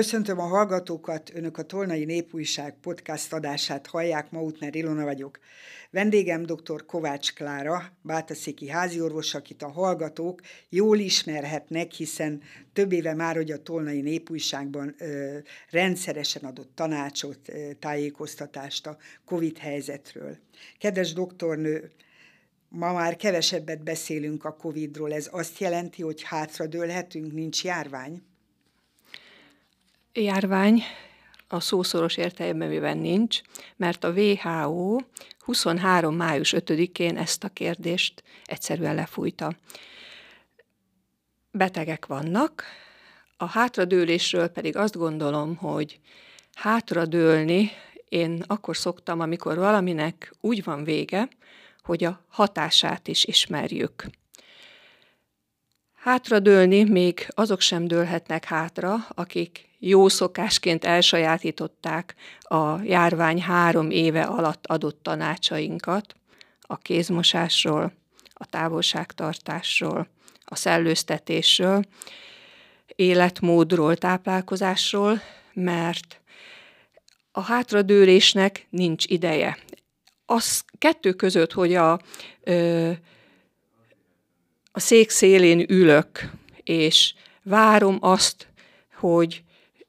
Köszöntöm a hallgatókat, önök a Tolnai Népújság podcast adását hallják, Mautner Ilona vagyok. Vendégem dr. Kovács Klára, bátaszéki háziorvos, akit a hallgatók jól ismerhetnek, hiszen több éve már, hogy a Tolnai Népújságban ö, rendszeresen adott tanácsot, ö, tájékoztatást a COVID helyzetről. Kedves doktornő, ma már kevesebbet beszélünk a COVID-ról. Ez azt jelenti, hogy hátradőlhetünk, nincs járvány? Járvány a szószoros értelemben nincs, mert a WHO 23. május 5-én ezt a kérdést egyszerűen lefújta. Betegek vannak, a hátradőlésről pedig azt gondolom, hogy hátradőlni én akkor szoktam, amikor valaminek úgy van vége, hogy a hatását is ismerjük. Hátradőlni még azok sem dőlhetnek hátra, akik jó szokásként elsajátították a járvány három éve alatt adott tanácsainkat, a kézmosásról, a távolságtartásról, a szellőztetésről, életmódról, táplálkozásról, mert a hátradőlésnek nincs ideje. Az kettő között, hogy a, a szék szélén ülök, és várom azt, hogy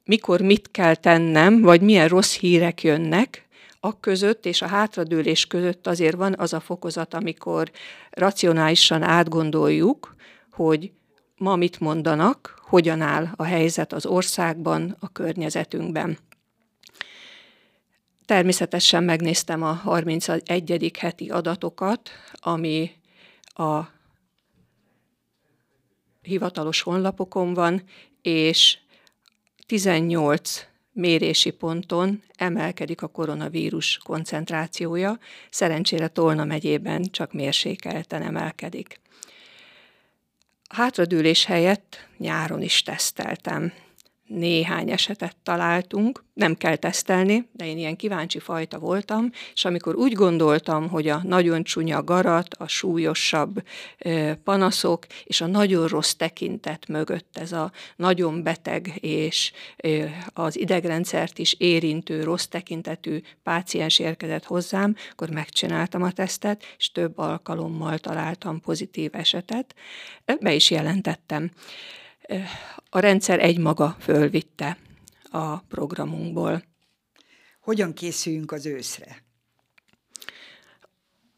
mikor mit kell tennem, vagy milyen rossz hírek jönnek, a között és a hátradőlés között azért van az a fokozat, amikor racionálisan átgondoljuk, hogy ma mit mondanak, hogyan áll a helyzet az országban, a környezetünkben. Természetesen megnéztem a 31. heti adatokat, ami a hivatalos honlapokon van, és 18 mérési ponton emelkedik a koronavírus koncentrációja, szerencsére Tolna megyében csak mérsékelten emelkedik. Hátradőlés helyett nyáron is teszteltem néhány esetet találtunk, nem kell tesztelni, de én ilyen kíváncsi fajta voltam, és amikor úgy gondoltam, hogy a nagyon csúnya garat, a súlyosabb panaszok és a nagyon rossz tekintet mögött ez a nagyon beteg és az idegrendszert is érintő rossz tekintetű páciens érkezett hozzám, akkor megcsináltam a tesztet, és több alkalommal találtam pozitív esetet. Be is jelentettem a rendszer egymaga fölvitte a programunkból. Hogyan készüljünk az őszre?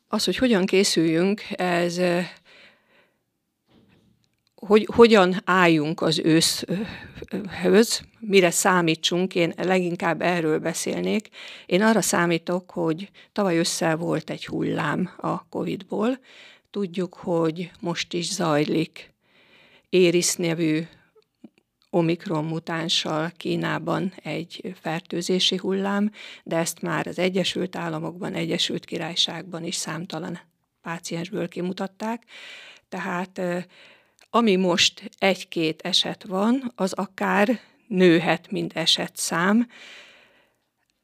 Az, hogy hogyan készüljünk, ez hogy hogyan álljunk az őszhöz, mire számítsunk, én leginkább erről beszélnék. Én arra számítok, hogy tavaly össze volt egy hullám a Covid-ból. Tudjuk, hogy most is zajlik Éris nevű omikron mutánssal Kínában egy fertőzési hullám, de ezt már az Egyesült Államokban, Egyesült Királyságban is számtalan páciensből kimutatták. Tehát ami most egy-két eset van, az akár nőhet, mint esetszám,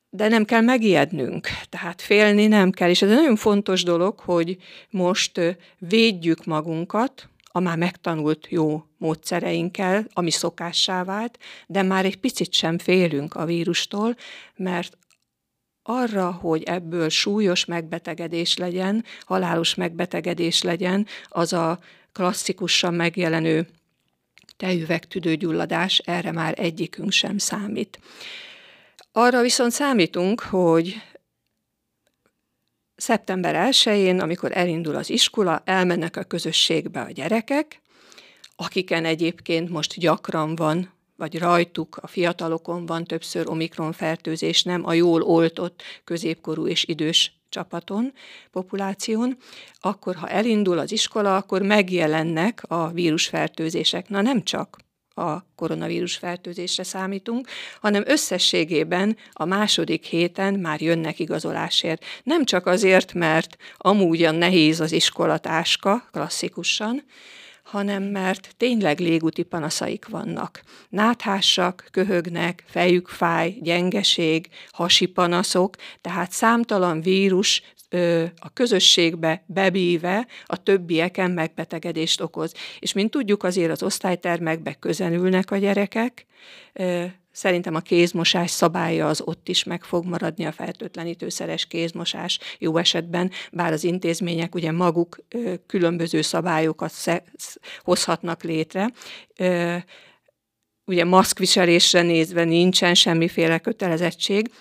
de nem kell megijednünk, tehát félni nem kell. És ez egy nagyon fontos dolog, hogy most védjük magunkat, a már megtanult jó módszereinkkel, ami szokássá vált, de már egy picit sem félünk a vírustól, mert arra, hogy ebből súlyos megbetegedés legyen, halálos megbetegedés legyen, az a klasszikusan megjelenő tejüvegtüdőgyulladás, erre már egyikünk sem számít. Arra viszont számítunk, hogy szeptember 1-én, amikor elindul az iskola, elmennek a közösségbe a gyerekek, akiken egyébként most gyakran van, vagy rajtuk, a fiatalokon van többször omikron fertőzés, nem a jól oltott középkorú és idős csapaton, populáción, akkor ha elindul az iskola, akkor megjelennek a vírusfertőzések. Na nem csak a koronavírus fertőzésre számítunk, hanem összességében a második héten már jönnek igazolásért. Nem csak azért, mert amúgyan nehéz az iskolatáska, klasszikusan, hanem mert tényleg légúti panaszaik vannak. Náthásak, köhögnek, fejük fáj, gyengeség, hasi panaszok, tehát számtalan vírus a közösségbe bebíve a többieken megbetegedést okoz. És mint tudjuk, azért az osztálytermekbe közelülnek a gyerekek, Szerintem a kézmosás szabálya az ott is meg fog maradni, a fertőtlenítőszeres kézmosás jó esetben, bár az intézmények ugye maguk különböző szabályokat hozhatnak létre. Ugye maszkviselésre nézve nincsen semmiféle kötelezettség,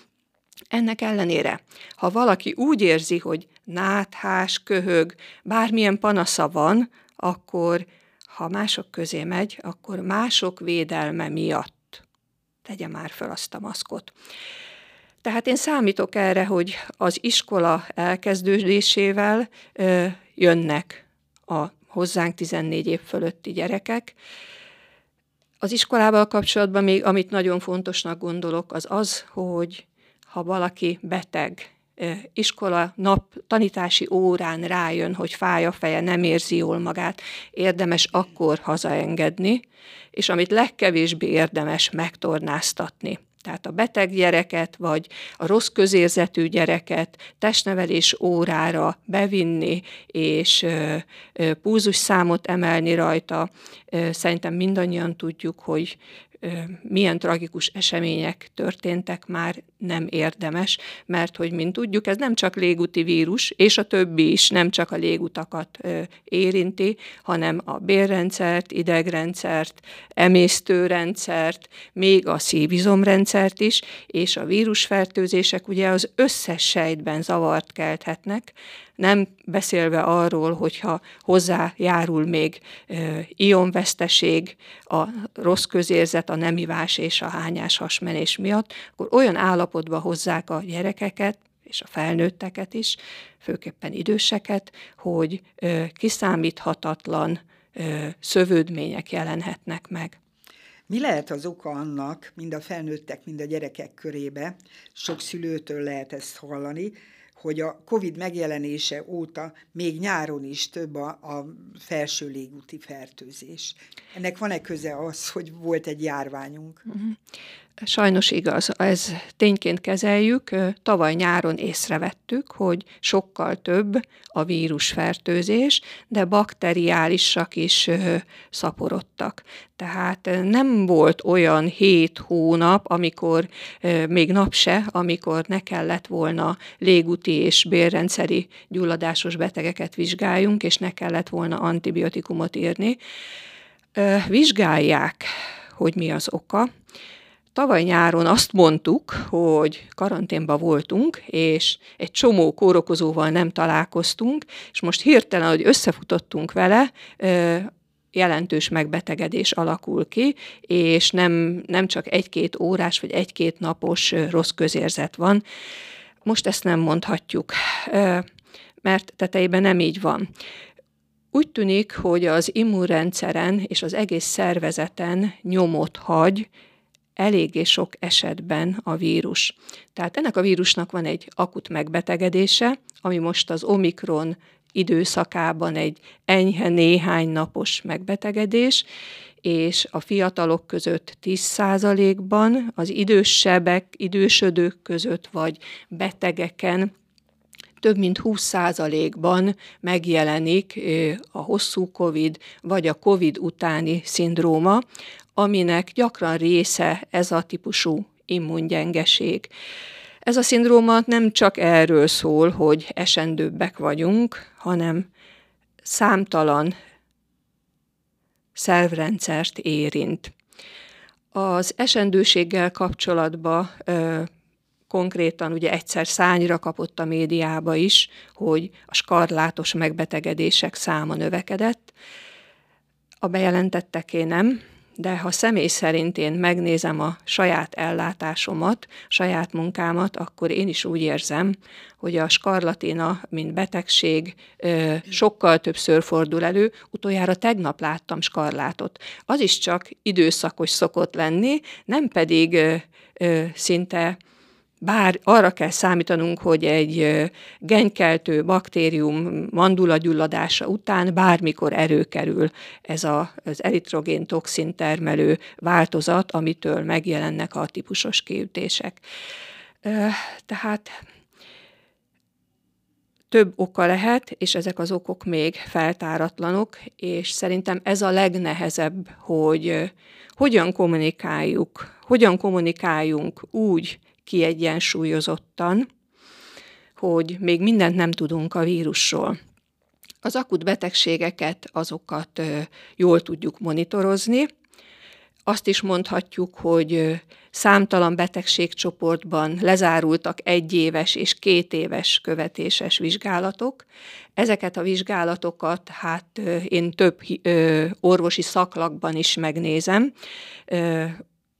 ennek ellenére, ha valaki úgy érzi, hogy náthás, köhög, bármilyen panasza van, akkor ha mások közé megy, akkor mások védelme miatt tegye már föl azt a maszkot. Tehát én számítok erre, hogy az iskola elkezdődésével ö, jönnek a hozzánk 14 év fölötti gyerekek. Az iskolával kapcsolatban még, amit nagyon fontosnak gondolok, az az, hogy ha valaki beteg, iskola nap tanítási órán rájön, hogy fáj a feje, nem érzi jól magát, érdemes akkor hazaengedni, és amit legkevésbé érdemes megtornáztatni. Tehát a beteg gyereket, vagy a rossz közérzetű gyereket testnevelés órára bevinni, és púzus számot emelni rajta. Szerintem mindannyian tudjuk, hogy milyen tragikus események történtek, már nem érdemes, mert hogy mint tudjuk, ez nem csak légúti vírus, és a többi is nem csak a légutakat érinti, hanem a bérrendszert, idegrendszert, emésztőrendszert, még a szívizomrendszert is, és a vírusfertőzések ugye az összes sejtben zavart kelthetnek, nem beszélve arról, hogyha hozzájárul még ionveszteség, a rossz közérzet, a nemivás és a hányás hasmenés miatt, akkor olyan állapotba hozzák a gyerekeket, és a felnőtteket is, főképpen időseket, hogy kiszámíthatatlan szövődmények jelenhetnek meg. Mi lehet az oka annak, mind a felnőttek, mind a gyerekek körébe, sok szülőtől lehet ezt hallani, hogy a COVID megjelenése óta még nyáron is több a, a felső légúti fertőzés. Ennek van-e köze az, hogy volt egy járványunk? Sajnos igaz, ez tényként kezeljük. Tavaly nyáron észrevettük, hogy sokkal több a vírusfertőzés, de bakteriálisak is szaporodtak. Tehát nem volt olyan hét hónap, amikor még nap se, amikor ne kellett volna légúti és bérrendszeri gyulladásos betegeket vizsgáljunk, és ne kellett volna antibiotikumot írni. Vizsgálják, hogy mi az oka Tavaly nyáron azt mondtuk, hogy karanténban voltunk, és egy csomó kórokozóval nem találkoztunk, és most hirtelen, hogy összefutottunk vele, jelentős megbetegedés alakul ki, és nem, nem csak egy-két órás vagy egy-két napos rossz közérzet van. Most ezt nem mondhatjuk, mert tetejében nem így van. Úgy tűnik, hogy az immunrendszeren és az egész szervezeten nyomot hagy, eléggé sok esetben a vírus. Tehát ennek a vírusnak van egy akut megbetegedése, ami most az Omikron időszakában egy enyhe néhány napos megbetegedés, és a fiatalok között 10%-ban, az idősebbek, idősödők között vagy betegeken több mint 20%-ban megjelenik a hosszú COVID vagy a COVID utáni szindróma, aminek gyakran része ez a típusú immungyengeség. Ez a szindróma nem csak erről szól, hogy esendőbbek vagyunk, hanem számtalan szervrendszert érint. Az esendőséggel kapcsolatban ö, konkrétan ugye egyszer szányra kapott a médiába is, hogy a skarlátos megbetegedések száma növekedett. A bejelentetteké nem, de ha személy szerint én megnézem a saját ellátásomat, saját munkámat, akkor én is úgy érzem, hogy a skarlatina, mint betegség sokkal többször fordul elő. Utoljára tegnap láttam skarlátot. Az is csak időszakos szokott lenni, nem pedig szinte bár arra kell számítanunk, hogy egy genykeltő baktérium mandulagyulladása után bármikor erőkerül ez a, az eritrogén toxin termelő változat, amitől megjelennek a típusos kiütések. Tehát több oka lehet, és ezek az okok még feltáratlanok, és szerintem ez a legnehezebb, hogy hogyan kommunikáljuk, hogyan kommunikáljunk úgy kiegyensúlyozottan, hogy még mindent nem tudunk a vírusról. Az akut betegségeket, azokat jól tudjuk monitorozni. Azt is mondhatjuk, hogy számtalan betegségcsoportban lezárultak egyéves és két éves követéses vizsgálatok. Ezeket a vizsgálatokat hát én több orvosi szaklakban is megnézem,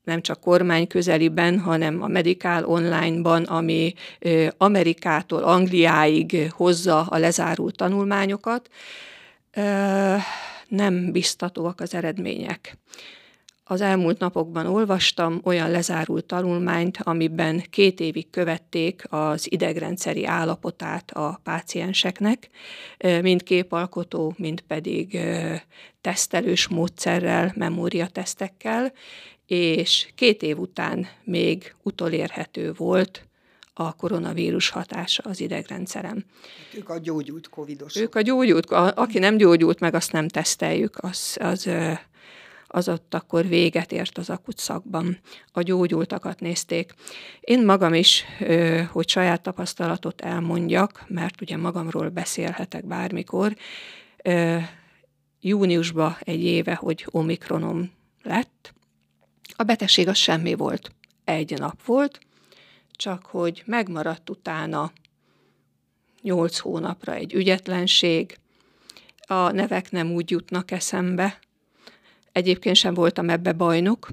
nem csak kormány közeliben, hanem a Medical Online-ban, ami Amerikától Angliáig hozza a lezárult tanulmányokat, nem biztatóak az eredmények. Az elmúlt napokban olvastam olyan lezárult tanulmányt, amiben két évig követték az idegrendszeri állapotát a pácienseknek, mind képalkotó, mind pedig tesztelős módszerrel, memóriatesztekkel, és két év után még utolérhető volt a koronavírus hatása az idegrendszerem. Ők a gyógyult covidosok. Ők a gyógyult, a, aki nem gyógyult meg, azt nem teszteljük, az, az, az ott akkor véget ért az akut szakban. A gyógyultakat nézték. Én magam is, hogy saját tapasztalatot elmondjak, mert ugye magamról beszélhetek bármikor, júniusban egy éve, hogy omikronom lett, a betegség az semmi volt. Egy nap volt, csak hogy megmaradt utána nyolc hónapra egy ügyetlenség, a nevek nem úgy jutnak eszembe, egyébként sem voltam ebbe bajnok.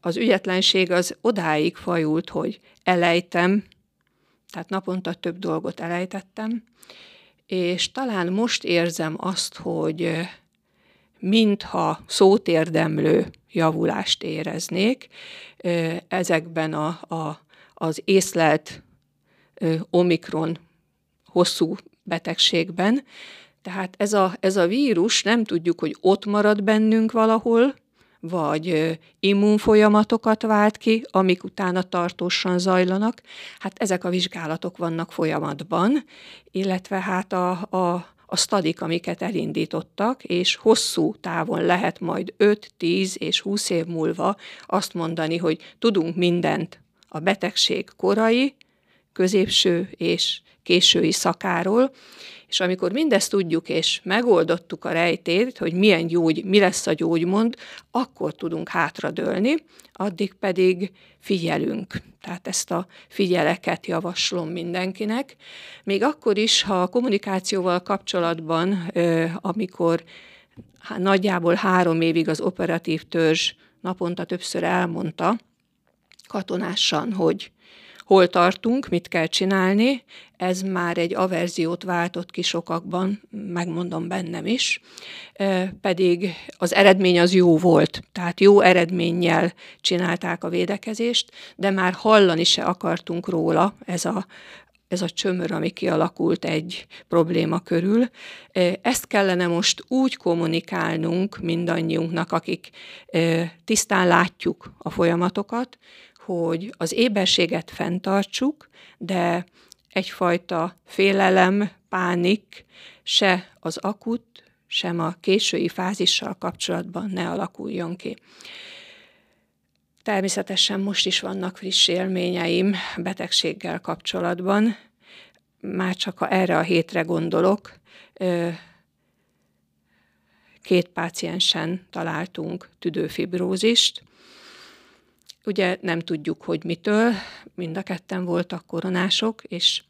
Az ügyetlenség az odáig fajult, hogy elejtem, tehát naponta több dolgot elejtettem, és talán most érzem azt, hogy mintha szótérdemlő javulást éreznék ezekben a, a, az észlelt omikron hosszú betegségben. Tehát ez a, ez a vírus nem tudjuk, hogy ott marad bennünk valahol, vagy immunfolyamatokat vált ki, amik utána tartósan zajlanak. Hát ezek a vizsgálatok vannak folyamatban, illetve hát a, a a stadik, amiket elindítottak, és hosszú távon lehet majd 5, 10 és 20 év múlva azt mondani, hogy tudunk mindent a betegség korai, középső és késői szakáról, és amikor mindezt tudjuk, és megoldottuk a rejtét, hogy milyen gyógy, mi lesz a gyógymond, akkor tudunk hátradőlni, addig pedig figyelünk. Tehát ezt a figyeleket javaslom mindenkinek. Még akkor is, ha a kommunikációval kapcsolatban, amikor nagyjából három évig az operatív törzs naponta többször elmondta katonásan, hogy hol tartunk, mit kell csinálni, ez már egy averziót váltott ki sokakban, megmondom bennem is, pedig az eredmény az jó volt, tehát jó eredménnyel csinálták a védekezést, de már hallani se akartunk róla, ez a, ez a csömör, ami kialakult egy probléma körül. Ezt kellene most úgy kommunikálnunk mindannyiunknak, akik tisztán látjuk a folyamatokat, hogy az éberséget fenntartsuk, de egyfajta félelem, pánik se az akut, sem a késői fázissal kapcsolatban ne alakuljon ki. Természetesen most is vannak friss élményeim betegséggel kapcsolatban, már csak ha erre a hétre gondolok, két páciensen találtunk tüdőfibrózist, Ugye nem tudjuk, hogy mitől, mind a ketten voltak koronások, és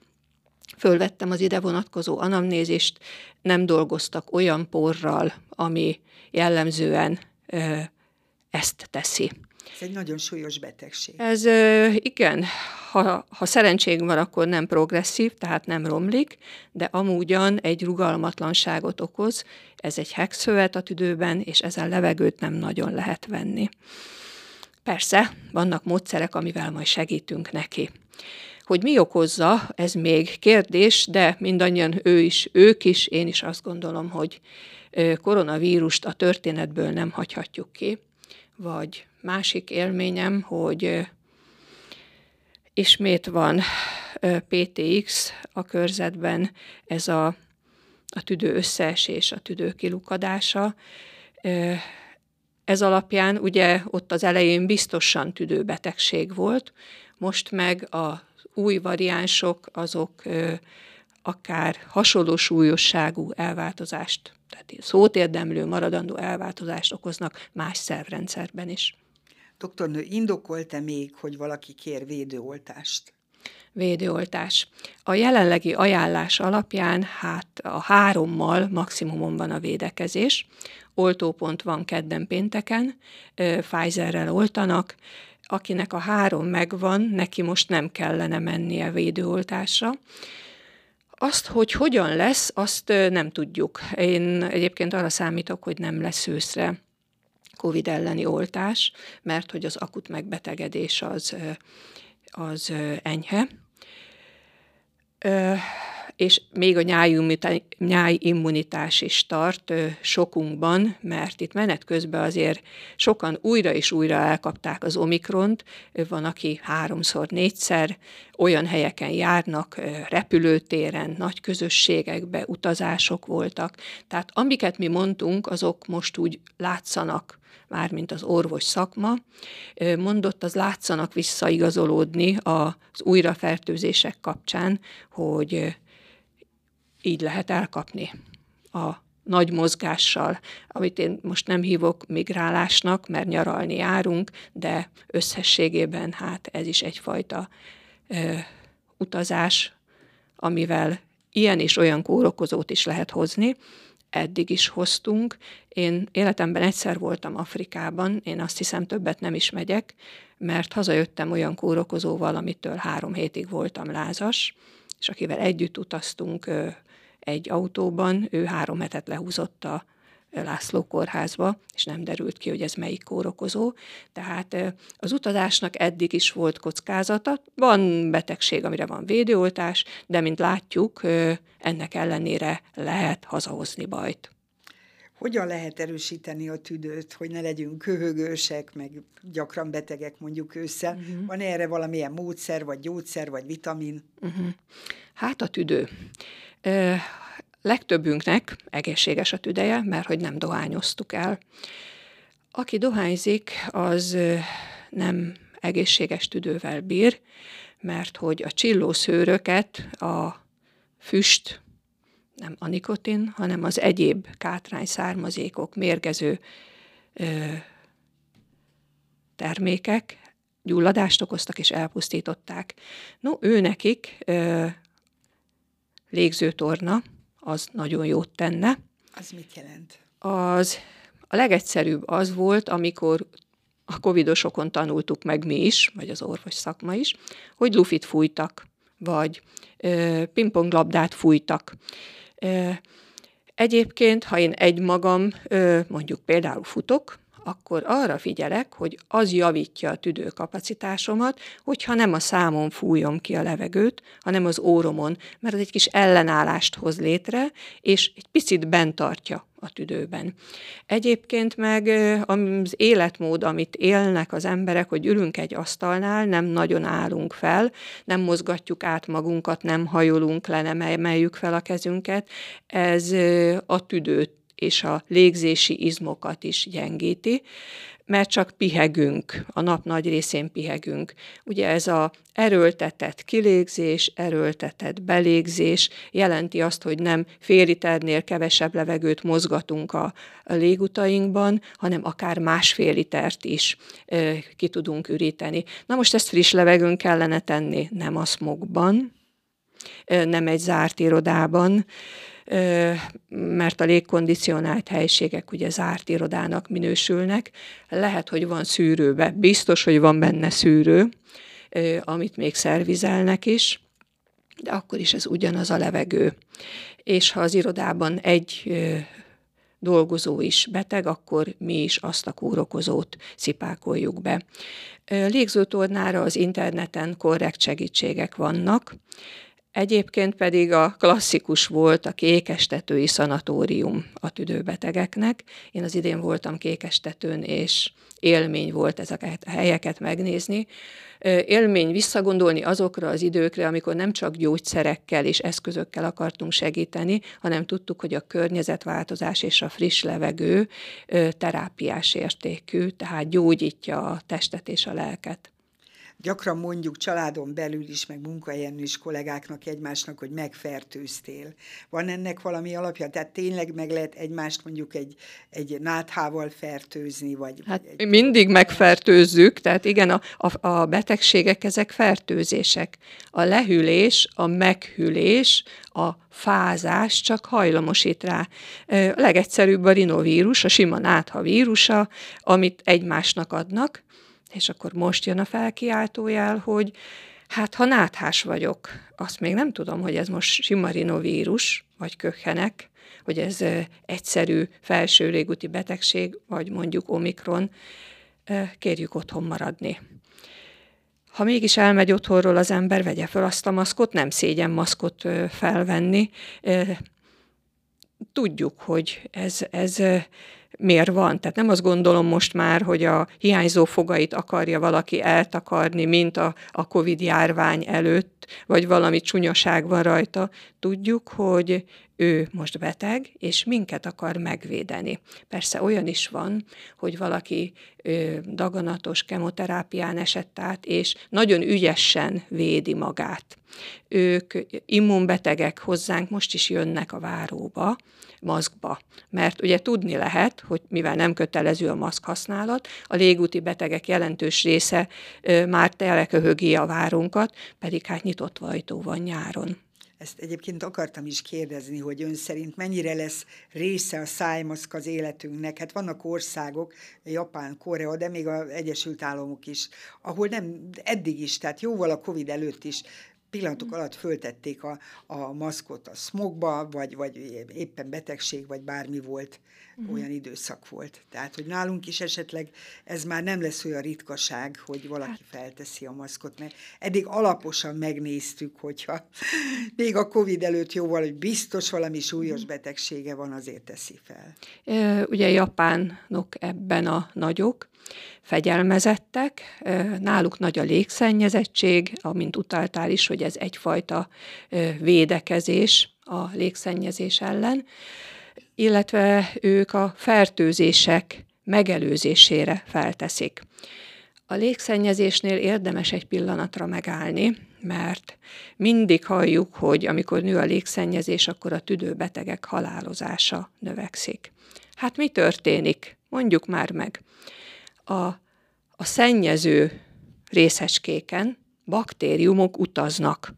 fölvettem az ide vonatkozó anamnézist, nem dolgoztak olyan porral, ami jellemzően ö, ezt teszi. Ez egy nagyon súlyos betegség. Ez ö, igen, ha, ha szerencség van, akkor nem progresszív, tehát nem romlik, de amúgyan egy rugalmatlanságot okoz, ez egy hexhövet a tüdőben, és ezen levegőt nem nagyon lehet venni. Persze, vannak módszerek, amivel majd segítünk neki. Hogy mi okozza, ez még kérdés, de mindannyian ő is, ők is, én is azt gondolom, hogy koronavírust a történetből nem hagyhatjuk ki. Vagy másik élményem, hogy ismét van PTX a körzetben, ez a, a tüdő összeesés, a tüdő kilukadása. Ez alapján ugye ott az elején biztosan tüdőbetegség volt, most meg a új variánsok azok akár hasonló súlyosságú elváltozást, tehát szót érdemlő, maradandó elváltozást okoznak más szervrendszerben is. Doktornő, indokolta még, hogy valaki kér védőoltást? Védőoltás. A jelenlegi ajánlás alapján hát a hárommal maximumon van a védekezés. Oltópont van kedden pénteken, Pfizerrel oltanak, akinek a három megvan, neki most nem kellene mennie védőoltásra. Azt, hogy hogyan lesz, azt nem tudjuk. Én egyébként arra számítok, hogy nem lesz őszre COVID elleni oltás, mert hogy az akut megbetegedés az, az enyhe és még a nyájimmunitás is tart sokunkban, mert itt menet közben azért sokan újra és újra elkapták az omikront, van, aki háromszor, négyszer, olyan helyeken járnak, repülőtéren, nagy közösségekbe, utazások voltak. Tehát amiket mi mondtunk, azok most úgy látszanak mármint az orvos szakma, mondott, az látszanak visszaigazolódni az újrafertőzések kapcsán, hogy így lehet elkapni a nagy mozgással, amit én most nem hívok migrálásnak, mert nyaralni járunk, de összességében hát ez is egyfajta ö, utazás, amivel ilyen és olyan kórokozót is lehet hozni. Eddig is hoztunk. Én életemben egyszer voltam Afrikában, én azt hiszem többet nem is megyek, mert hazajöttem olyan kórokozóval, amitől három hétig voltam lázas, és akivel együtt utaztunk egy autóban, ő három hetet lehúzott a László kórházba, és nem derült ki, hogy ez melyik kórokozó. Tehát az utazásnak eddig is volt kockázata. Van betegség, amire van védőoltás, de mint látjuk, ennek ellenére lehet hazahozni bajt. Hogyan lehet erősíteni a tüdőt, hogy ne legyünk köhögősek, meg gyakran betegek mondjuk ősszel? Uh-huh. Van erre valamilyen módszer, vagy gyógyszer, vagy vitamin? Uh-huh. Hát a tüdő. Legtöbbünknek egészséges a tüdeje, mert hogy nem dohányoztuk el. Aki dohányzik, az nem egészséges tüdővel bír, mert hogy a csillószőröket a füst, nem a nikotin, hanem az egyéb kátrány származékok, mérgező ö, termékek gyulladást okoztak és elpusztították. No, ő nekik légzőtorna, az nagyon jót tenne. Az mit jelent? Az a legegyszerűbb az volt, amikor a covidosokon tanultuk meg mi is, vagy az orvos szakma is, hogy lufit fújtak, vagy ö, pingponglabdát fújtak. Ö, egyébként, ha én egymagam, ö, mondjuk például futok, akkor arra figyelek, hogy az javítja a tüdőkapacitásomat, hogyha nem a számon fújom ki a levegőt, hanem az óromon, mert az egy kis ellenállást hoz létre, és egy picit bent tartja a tüdőben. Egyébként meg az életmód, amit élnek az emberek, hogy ülünk egy asztalnál, nem nagyon állunk fel, nem mozgatjuk át magunkat, nem hajolunk le, nem emeljük fel a kezünket, ez a tüdőt és a légzési izmokat is gyengíti, mert csak pihegünk, a nap nagy részén pihegünk. Ugye ez a erőltetett kilégzés, erőltetett belégzés jelenti azt, hogy nem fél liternél kevesebb levegőt mozgatunk a, légutainkban, hanem akár másfél litert is e, ki tudunk üríteni. Na most ezt friss levegőn kellene tenni, nem a smogban, nem egy zárt irodában, mert a légkondicionált helységek ugye zárt irodának minősülnek. Lehet, hogy van szűrőbe, biztos, hogy van benne szűrő, amit még szervizelnek is, de akkor is ez ugyanaz a levegő. És ha az irodában egy dolgozó is beteg, akkor mi is azt a kórokozót szipákoljuk be. Légzőtornára az interneten korrekt segítségek vannak, Egyébként pedig a klasszikus volt a kékestetői szanatórium a tüdőbetegeknek. Én az idén voltam kékestetőn, és élmény volt ezeket a helyeket megnézni. Élmény visszagondolni azokra az időkre, amikor nem csak gyógyszerekkel és eszközökkel akartunk segíteni, hanem tudtuk, hogy a környezetváltozás és a friss levegő terápiás értékű, tehát gyógyítja a testet és a lelket gyakran mondjuk családon belül is, meg munkahelyen is kollégáknak egymásnak, hogy megfertőztél. Van ennek valami alapja? Tehát tényleg meg lehet egymást mondjuk egy, egy náthával fertőzni? Vagy hát egy... mindig megfertőzzük, tehát igen, a, a, a betegségek ezek fertőzések. A lehűlés, a meghűlés, a fázás csak hajlamosít rá. A legegyszerűbb a rinovírus, a sima nátha vírusa, amit egymásnak adnak, és akkor most jön a felkiáltójel, hogy hát ha náthás vagyok, azt még nem tudom, hogy ez most sima rinovírus, vagy köhenek, hogy ez egyszerű felső légúti betegség, vagy mondjuk omikron, kérjük otthon maradni. Ha mégis elmegy otthonról az ember, vegye fel azt a maszkot, nem szégyen maszkot felvenni. Tudjuk, hogy ez, ez miért van. Tehát nem azt gondolom most már, hogy a hiányzó fogait akarja valaki eltakarni, mint a, a Covid járvány előtt, vagy valami csúnyaság van rajta. Tudjuk, hogy ő most beteg, és minket akar megvédeni. Persze olyan is van, hogy valaki ö, daganatos kemoterápián esett át, és nagyon ügyesen védi magát. Ők immunbetegek hozzánk most is jönnek a váróba, maszkba. Mert ugye tudni lehet, hogy mivel nem kötelező a maszk használat, a légúti betegek jelentős része ö, már teleköhögi a várunkat, pedig hát nyitott ajtó van nyáron. Ezt egyébként akartam is kérdezni, hogy ön szerint mennyire lesz része a szájmaszk az életünknek. Hát vannak országok, Japán, Korea, de még az Egyesült Államok is, ahol nem, eddig is, tehát jóval a Covid előtt is pillanatok alatt föltették a, a maszkot a smogba, vagy, vagy éppen betegség, vagy bármi volt, uh-huh. olyan időszak volt. Tehát, hogy nálunk is esetleg ez már nem lesz olyan ritkaság, hogy valaki hát. felteszi a maszkot, mert eddig alaposan megnéztük, hogyha még a Covid előtt jóval, hogy biztos valami súlyos uh-huh. betegsége van, azért teszi fel. Ugye japánok ebben a nagyok, fegyelmezettek, náluk nagy a légszennyezettség, amint utaltál is, hogy ez egyfajta védekezés a légszennyezés ellen, illetve ők a fertőzések megelőzésére felteszik. A légszennyezésnél érdemes egy pillanatra megállni, mert mindig halljuk, hogy amikor nő a légszennyezés, akkor a tüdőbetegek halálozása növekszik. Hát mi történik? Mondjuk már meg a, a szennyező részecskéken baktériumok utaznak.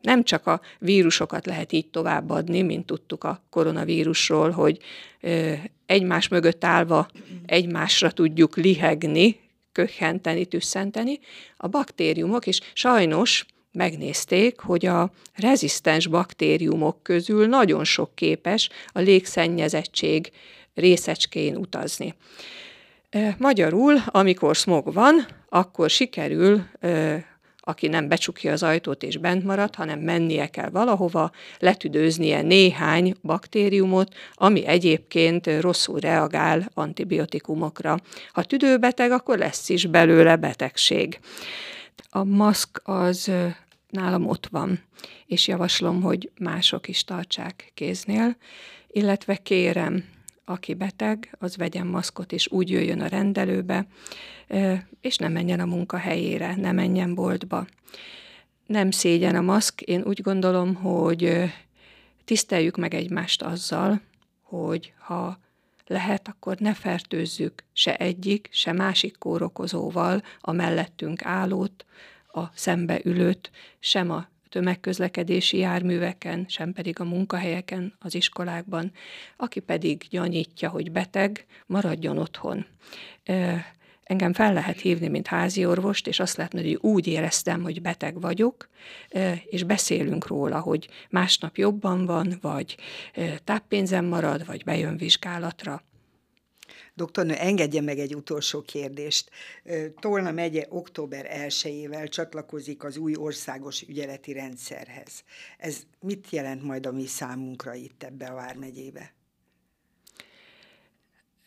Nem csak a vírusokat lehet így továbbadni, mint tudtuk a koronavírusról, hogy ö, egymás mögött állva egymásra tudjuk lihegni, köhenteni, tüsszenteni. A baktériumok is sajnos megnézték, hogy a rezisztens baktériumok közül nagyon sok képes a légszennyezettség részecskén utazni. Magyarul, amikor smog van, akkor sikerül, aki nem becsukja az ajtót és bent marad, hanem mennie kell valahova, letüdőznie néhány baktériumot, ami egyébként rosszul reagál antibiotikumokra. Ha tüdőbeteg, akkor lesz is belőle betegség. A maszk az nálam ott van, és javaslom, hogy mások is tartsák kéznél, illetve kérem, aki beteg, az vegyen maszkot, és úgy jöjjön a rendelőbe, és ne menjen a munkahelyére, ne menjen boltba. Nem szégyen a maszk, én úgy gondolom, hogy tiszteljük meg egymást azzal, hogy ha lehet, akkor ne fertőzzük se egyik, se másik kórokozóval a mellettünk állót, a szembeülőt, sem a tömegközlekedési járműveken, sem pedig a munkahelyeken, az iskolákban, aki pedig gyanítja, hogy beteg, maradjon otthon. Engem fel lehet hívni, mint házi orvost, és azt lehet hogy úgy éreztem, hogy beteg vagyok, és beszélünk róla, hogy másnap jobban van, vagy táppénzem marad, vagy bejön vizsgálatra. Doktornő, engedje meg egy utolsó kérdést. Tolna megye október 1-ével csatlakozik az új országos ügyeleti rendszerhez. Ez mit jelent majd a mi számunkra itt ebbe a Vármegyébe?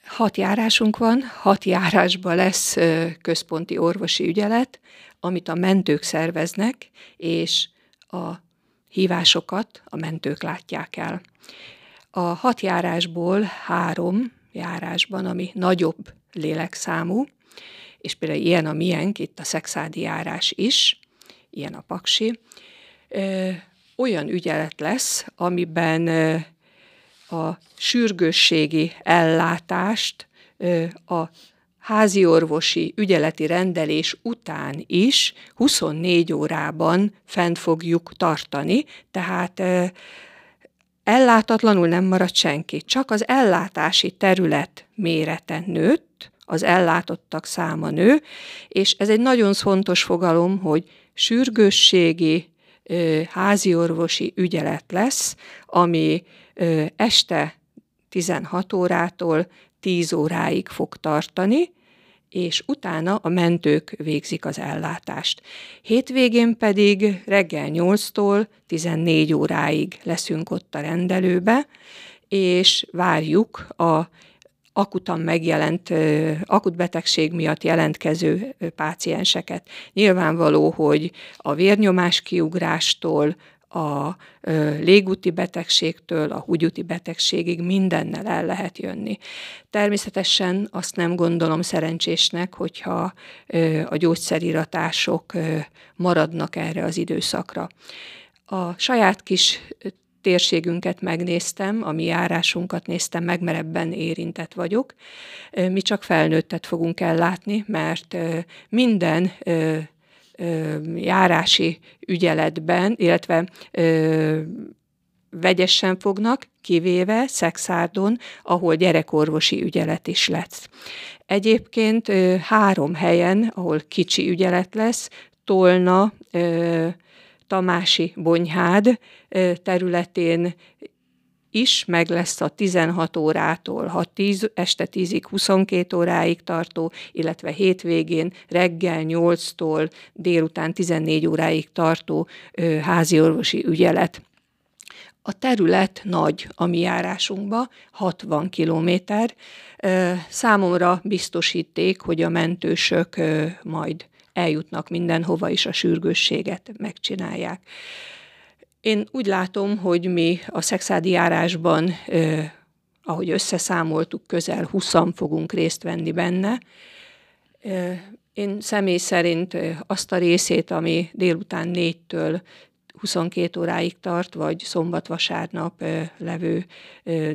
Hat járásunk van, hat járásba lesz központi orvosi ügyelet, amit a mentők szerveznek, és a hívásokat a mentők látják el. A hat járásból három járásban, ami nagyobb lélekszámú, és például ilyen a miénk, itt a szexádi járás is, ilyen a paksi, olyan ügyelet lesz, amiben a sürgősségi ellátást a házi orvosi ügyeleti rendelés után is 24 órában fent fogjuk tartani, tehát ellátatlanul nem marad senki, csak az ellátási terület mérete nőtt, az ellátottak száma nő, és ez egy nagyon fontos fogalom, hogy sürgősségi háziorvosi ügyelet lesz, ami este 16 órától 10 óráig fog tartani, és utána a mentők végzik az ellátást. Hétvégén pedig reggel 8-tól 14 óráig leszünk ott a rendelőbe, és várjuk a akutan megjelent, akut betegség miatt jelentkező pácienseket. Nyilvánvaló, hogy a vérnyomás kiugrástól, a légúti betegségtől a húgyúti betegségig mindennel el lehet jönni. Természetesen azt nem gondolom szerencsésnek, hogyha a gyógyszeriratások maradnak erre az időszakra. A saját kis térségünket megnéztem, a mi járásunkat néztem meg, mert ebben érintett vagyok. Mi csak felnőttet fogunk ellátni, mert minden járási ügyeletben, illetve vegyesen fognak, kivéve Szexárdon, ahol gyerekorvosi ügyelet is lesz. Egyébként három helyen, ahol kicsi ügyelet lesz, Tolna, Tamási Bonyhád területén is meg lesz a 16 órától, ha 10, este 10-ig 22 óráig tartó, illetve hétvégén reggel 8-tól délután 14 óráig tartó ö, háziorvosi ügyelet. A terület nagy a mi járásunkba, 60 kilométer. Számomra biztosíték, hogy a mentősök majd eljutnak mindenhova, és a sürgősséget megcsinálják. Én úgy látom, hogy mi a szexádi járásban, ahogy összeszámoltuk, közel 20 fogunk részt venni benne. Én személy szerint azt a részét, ami délután négytől 22 óráig tart, vagy szombat-vasárnap levő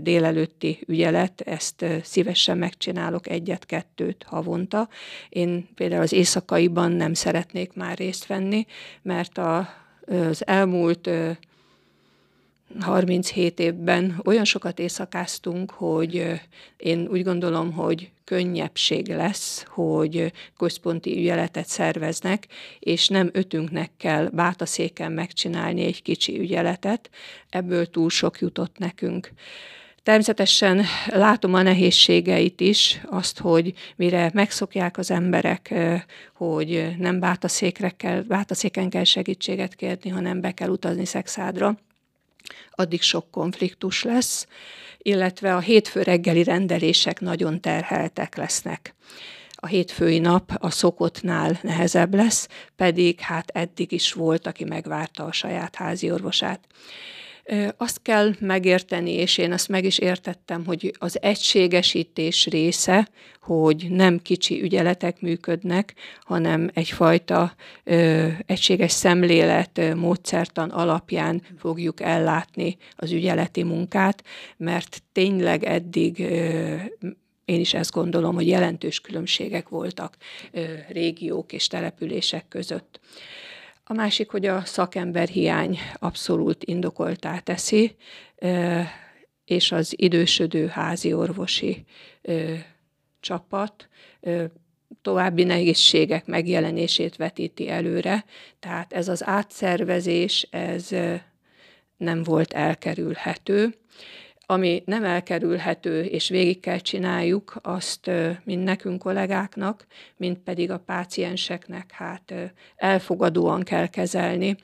délelőtti ügyelet, ezt szívesen megcsinálok egyet-kettőt havonta. Én például az éjszakaiban nem szeretnék már részt venni, mert a az elmúlt 37 évben olyan sokat éjszakáztunk, hogy én úgy gondolom, hogy könnyebbség lesz, hogy központi ügyeletet szerveznek, és nem ötünknek kell bátaszéken megcsinálni egy kicsi ügyeletet, ebből túl sok jutott nekünk. Természetesen látom a nehézségeit is, azt, hogy mire megszokják az emberek, hogy nem bátaszékre kell, bátaszéken kell segítséget kérni, hanem be kell utazni szexádra, addig sok konfliktus lesz, illetve a hétfő reggeli rendelések nagyon terheltek lesznek a hétfői nap a szokottnál nehezebb lesz, pedig hát eddig is volt, aki megvárta a saját házi orvosát. Azt kell megérteni, és én azt meg is értettem, hogy az egységesítés része, hogy nem kicsi ügyeletek működnek, hanem egyfajta ö, egységes szemlélet, módszertan alapján fogjuk ellátni az ügyeleti munkát, mert tényleg eddig ö, én is ezt gondolom, hogy jelentős különbségek voltak ö, régiók és települések között. A másik, hogy a szakember hiány abszolút indokoltá teszi, és az idősödő házi orvosi csapat további nehézségek megjelenését vetíti előre, tehát ez az átszervezés, ez nem volt elkerülhető. Ami nem elkerülhető, és végig kell csináljuk, azt mind nekünk kollégáknak, mind pedig a pácienseknek hát elfogadóan kell kezelni.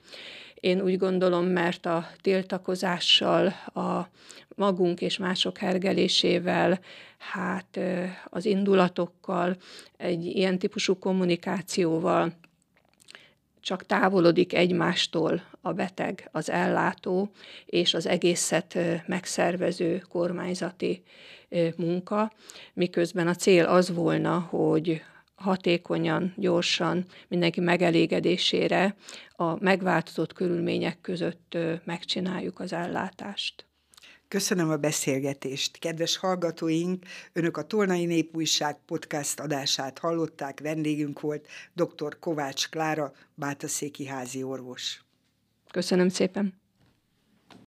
Én úgy gondolom, mert a tiltakozással, a magunk és mások hergelésével, hát az indulatokkal, egy ilyen típusú kommunikációval csak távolodik egymástól a beteg, az ellátó és az egészet megszervező kormányzati munka, miközben a cél az volna, hogy hatékonyan, gyorsan, mindenki megelégedésére a megváltozott körülmények között megcsináljuk az ellátást. Köszönöm a beszélgetést. Kedves hallgatóink, Önök a Tolnai Népújság podcast adását hallották, vendégünk volt dr. Kovács Klára, Bátaszéki házi orvos. Köszönöm szépen.